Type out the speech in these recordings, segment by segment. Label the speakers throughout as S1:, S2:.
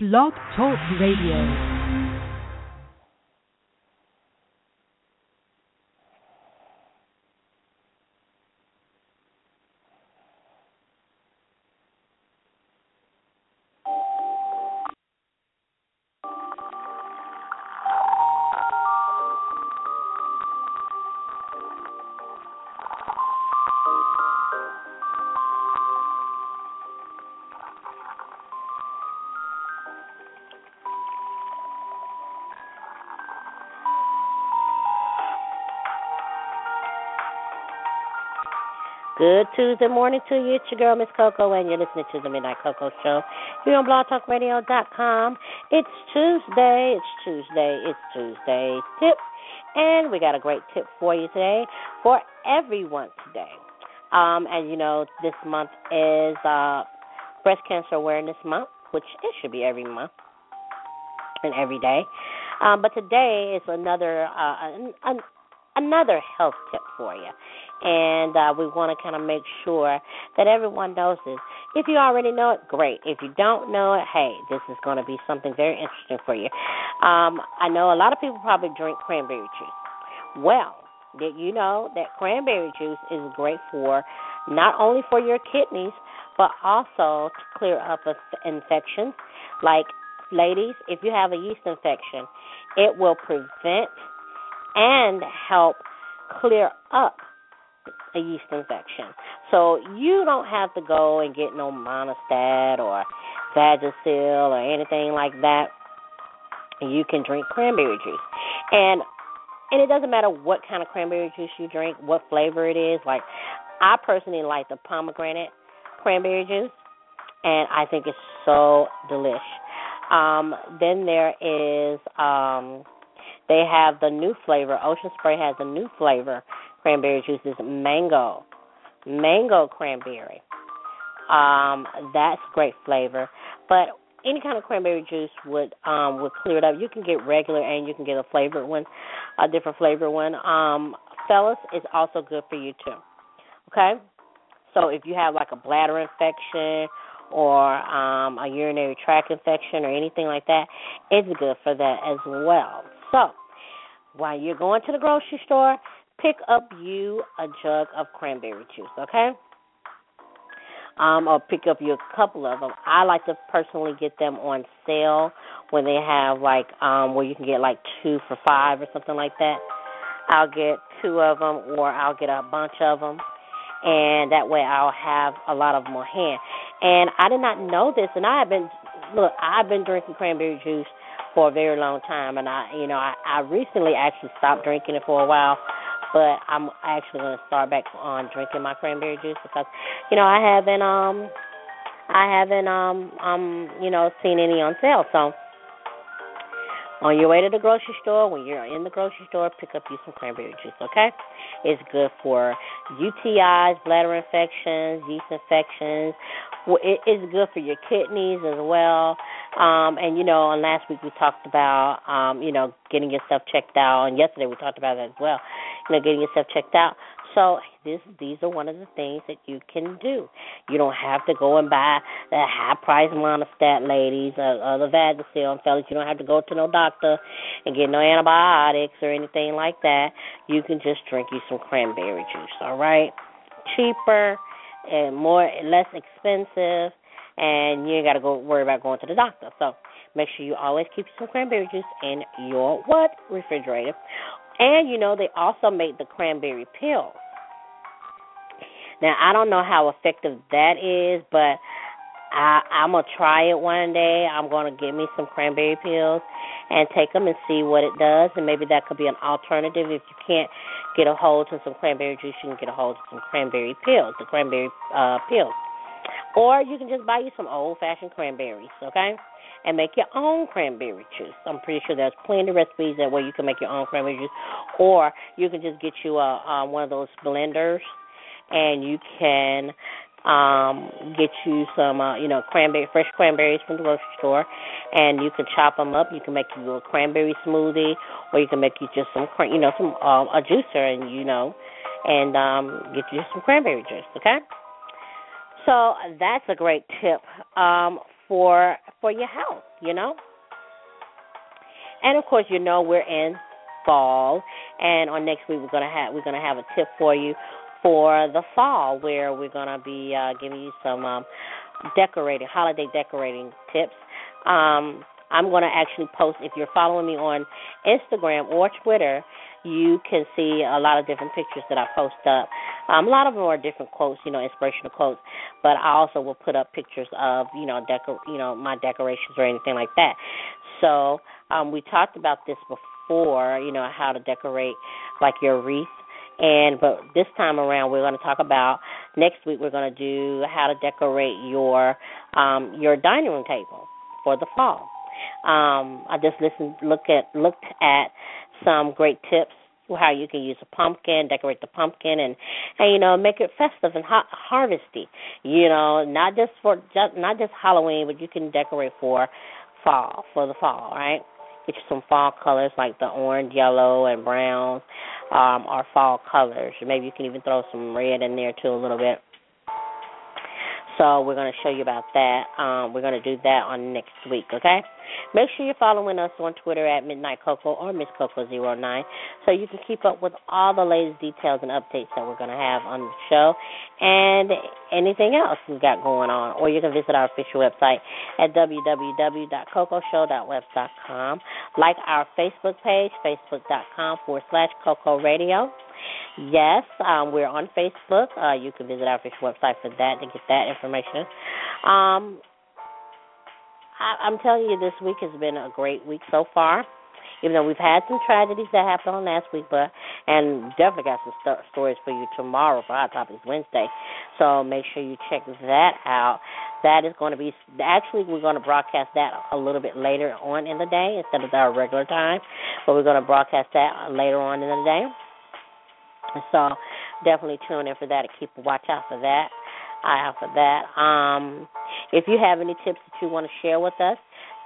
S1: Blog Talk Radio.
S2: Good Tuesday morning to you. It's your girl, Miss Coco, and you're listening to the Midnight Coco Show here on blogtalkradio.com. It's Tuesday. It's Tuesday. It's Tuesday tip. And we got a great tip for you today for everyone today. Um, and you know, this month is uh, Breast Cancer Awareness Month, which it should be every month and every day. Um, but today is another uh, an, an, another health tip for you and uh, we want to kind of make sure that everyone knows this. If you already know it, great. If you don't know it, hey, this is going to be something very interesting for you. Um, I know a lot of people probably drink cranberry juice. Well, did you know that cranberry juice is great for not only for your kidneys, but also to clear up infections. Like, ladies, if you have a yeast infection, it will prevent and help clear up a yeast infection. So you don't have to go and get no Monistat or Vagisil or anything like that. You can drink cranberry juice. And and it doesn't matter what kind of cranberry juice you drink, what flavor it is. Like I personally like the pomegranate cranberry juice and I think it's so delish. Um, then there is um they have the new flavor. Ocean Spray has a new flavor cranberry juice is mango, mango cranberry. Um, that's great flavor. But any kind of cranberry juice would um would clear it up. You can get regular and you can get a flavored one, a different flavored one. Um, fellas, is also good for you too. Okay, so if you have like a bladder infection or um, a urinary tract infection or anything like that, it's good for that as well. So while you're going to the grocery store, pick up you a jug of cranberry juice, okay? Um, or pick up you a couple of them. I like to personally get them on sale when they have like um where you can get like two for five or something like that. I'll get two of them, or I'll get a bunch of them, and that way I'll have a lot of them on hand. And I did not know this, and I have been look. I've been drinking cranberry juice for a very long time, and I, you know, I, I recently actually stopped drinking it for a while but I'm actually going to start back on drinking my cranberry juice because you know I haven't um I haven't um um you know seen any on sale. So on your way to the grocery store when you're in the grocery store pick up you some cranberry juice okay? It's good for UTIs bladder infections yeast infections. It is good for your kidneys as well um, and you know, and last week we talked about um, you know, getting yourself checked out and yesterday we talked about that as well. You know, getting yourself checked out. So this these are one of the things that you can do. You don't have to go and buy the high price Monistat ladies or, or the Vagisil and fellas. You don't have to go to no doctor and get no antibiotics or anything like that. You can just drink you some cranberry juice, all right? Cheaper and more less expensive and you ain't got to go worry about going to the doctor. So make sure you always keep some cranberry juice in your what refrigerator. And you know they also make the cranberry pills. Now I don't know how effective that is, but I I'm gonna try it one day. I'm gonna get me some cranberry pills and take them and see what it does, and maybe that could be an alternative if you can't get a hold of some cranberry juice. You can get a hold of some cranberry pills, the cranberry uh pills. Or you can just buy you some old fashioned cranberries, okay? And make your own cranberry juice. I'm pretty sure there's plenty of recipes that way you can make your own cranberry juice. Or you can just get you a, a one of those blenders and you can um get you some uh you know cranberry fresh cranberries from the grocery store and you can chop them up you can make you a cranberry smoothie or you can make you just some you know some um a juicer and you know and um get you some cranberry juice okay so that's a great tip um, for for your health, you know. And of course, you know we're in fall, and on next week we're gonna have we're gonna have a tip for you for the fall, where we're gonna be uh, giving you some um, decorating holiday decorating tips. Um, I'm going to actually post if you're following me on Instagram or Twitter you can see a lot of different pictures that I post up. Um, a lot of them are different quotes, you know, inspirational quotes, but I also will put up pictures of, you know, decor, you know, my decorations or anything like that. So um, we talked about this before, you know, how to decorate like your wreath. And but this time around, we're going to talk about next week. We're going to do how to decorate your um, your dining room table for the fall. Um, I just listened, look at, looked at some great tips how you can use a pumpkin, decorate the pumpkin, and and you know make it festive and ha- harvesty. You know, not just for just not just Halloween, but you can decorate for fall for the fall, right? Get you some fall colors like the orange, yellow, and brown, um, or fall colors. Maybe you can even throw some red in there too a little bit. So we're going to show you about that. Um, we're going to do that on next week, okay? Make sure you're following us on Twitter at Midnight Coco or Miss Coco09 so you can keep up with all the latest details and updates that we're going to have on the show and anything else we've got going on. Or you can visit our official website at www.cocoshow.webs.com. Like our Facebook page, facebook.com forward slash Coco Radio. Yes, um, we're on Facebook. Uh, you can visit our official website for that to get that information. Um, I'm telling you, this week has been a great week so far. Even though we've had some tragedies that happened on last week, but and definitely got some st- stories for you tomorrow for Hot Topics Wednesday. So make sure you check that out. That is going to be actually we're going to broadcast that a little bit later on in the day instead of our regular time, but we're going to broadcast that later on in the day. So definitely tune in for that and keep a watch out for that eye out for that. Um, if you have any tips that you want to share with us,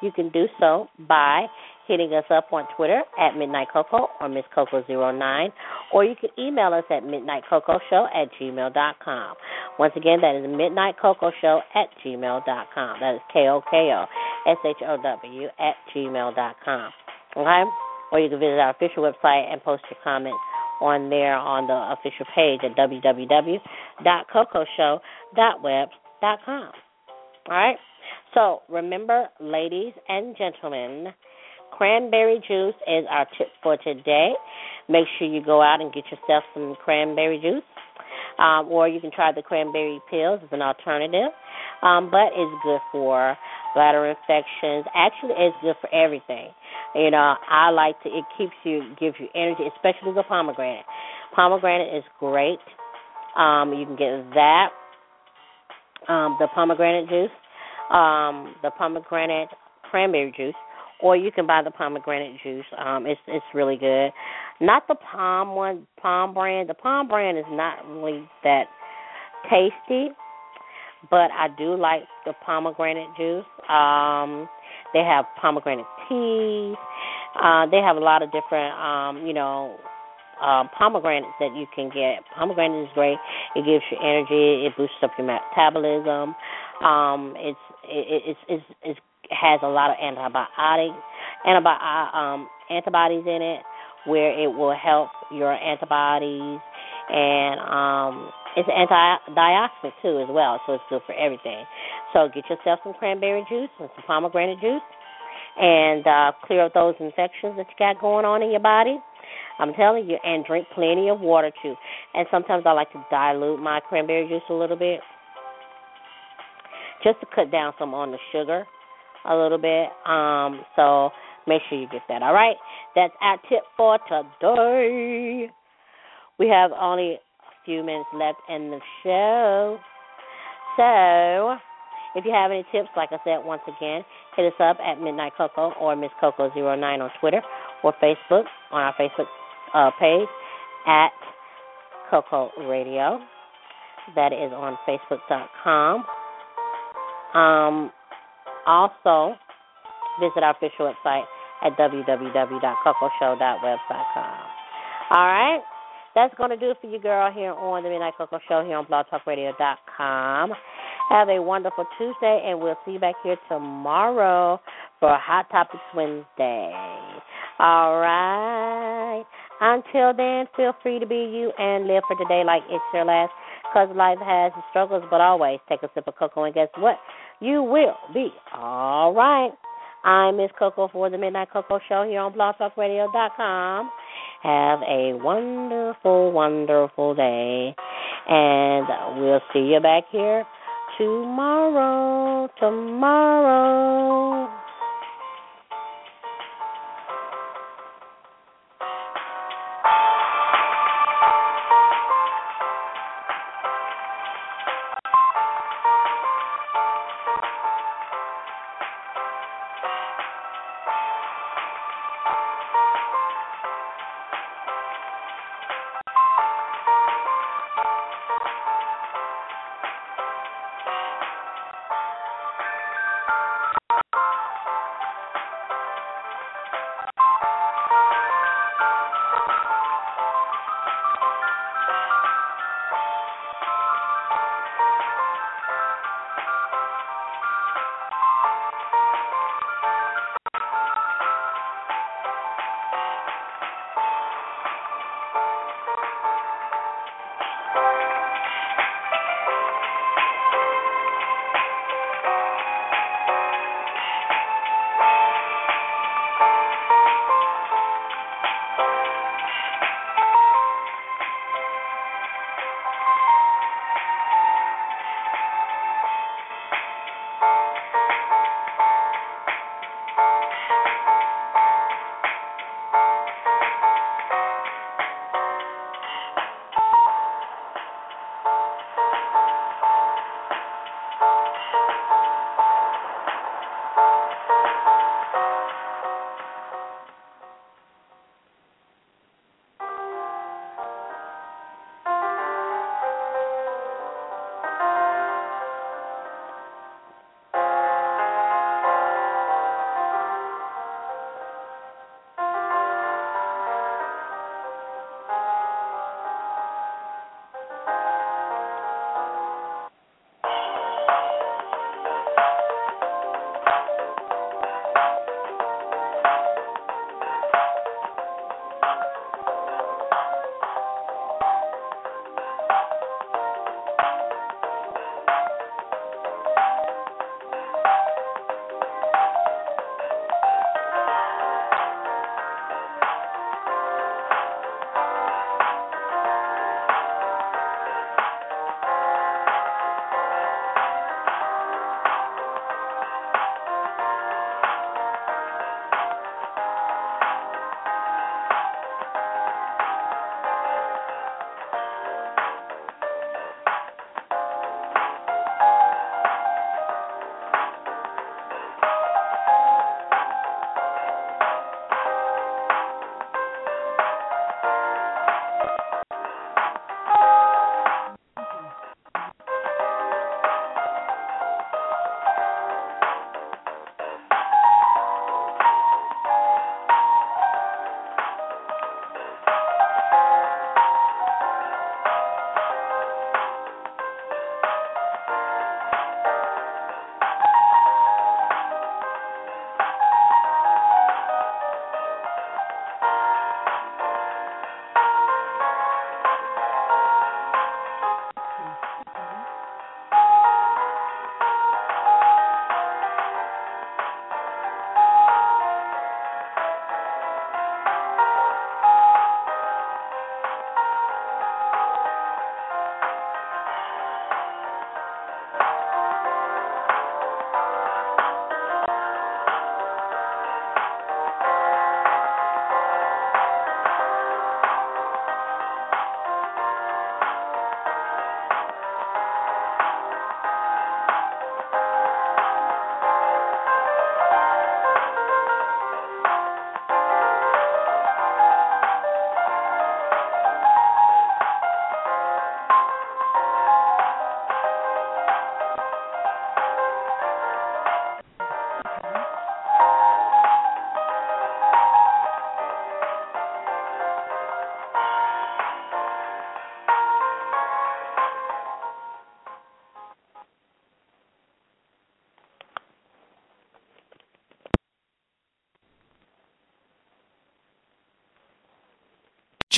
S2: you can do so by hitting us up on Twitter at Midnight Coco or Miss Coco09, or you can email us at midnightcocoshow at gmail.com. Once again, that is Midnight Coco Show at gmail.com. That is K O K O S H O W at gmail.com. Okay? Or you can visit our official website and post your comments on there on the official page at www.cocoshow.webs.com. All right? So remember, ladies and gentlemen, cranberry juice is our tip for today. Make sure you go out and get yourself some cranberry juice. Um, or you can try the cranberry pills as an alternative. Um, but it's good for bladder infections. Actually, it's good for everything. You know, I like to. It keeps you, gives you energy, especially the pomegranate. Pomegranate is great. Um, you can get that. Um, the pomegranate juice, um, the pomegranate cranberry juice, or you can buy the pomegranate juice. Um, it's it's really good. Not the palm one, palm brand. The palm brand is not really that tasty, but I do like the pomegranate juice. Um, they have pomegranate tea. Uh, they have a lot of different, um, you know, um, pomegranates that you can get. Pomegranate is great. It gives you energy. It boosts up your metabolism. Um, it's it, it's it's it's has a lot of antibiotics, antibiotic um, antibodies in it, where it will help your antibodies and um it's antioxidant too as well, so it's good for everything. So get yourself some cranberry juice and some pomegranate juice, and uh, clear up those infections that you got going on in your body. I'm telling you, and drink plenty of water too. And sometimes I like to dilute my cranberry juice a little bit, just to cut down some on the sugar a little bit. Um, so make sure you get that. All right, that's our tip for today. We have only a few minutes left in the show. So, if you have any tips, like I said once again, hit us up at Midnight Coco or Miss Coco09 on Twitter or Facebook on our Facebook uh, page at Coco Radio. That is on Facebook.com. Um, also, visit our official website at www.cocoshow.webs.com. All right? That's going to do it for you, girl, here on the Midnight Coco Show here on blogtalkradio.com. Have a wonderful Tuesday, and we'll see you back here tomorrow for Hot Topics Wednesday. All right. Until then, feel free to be you and live for today like it's your last. Because life has its struggles, but always take a sip of cocoa, and guess what? You will be all right. I'm Miss Coco for the Midnight Coco Show here on blogtalkradio.com. Have a wonderful, wonderful day. And we'll see you back here tomorrow. Tomorrow.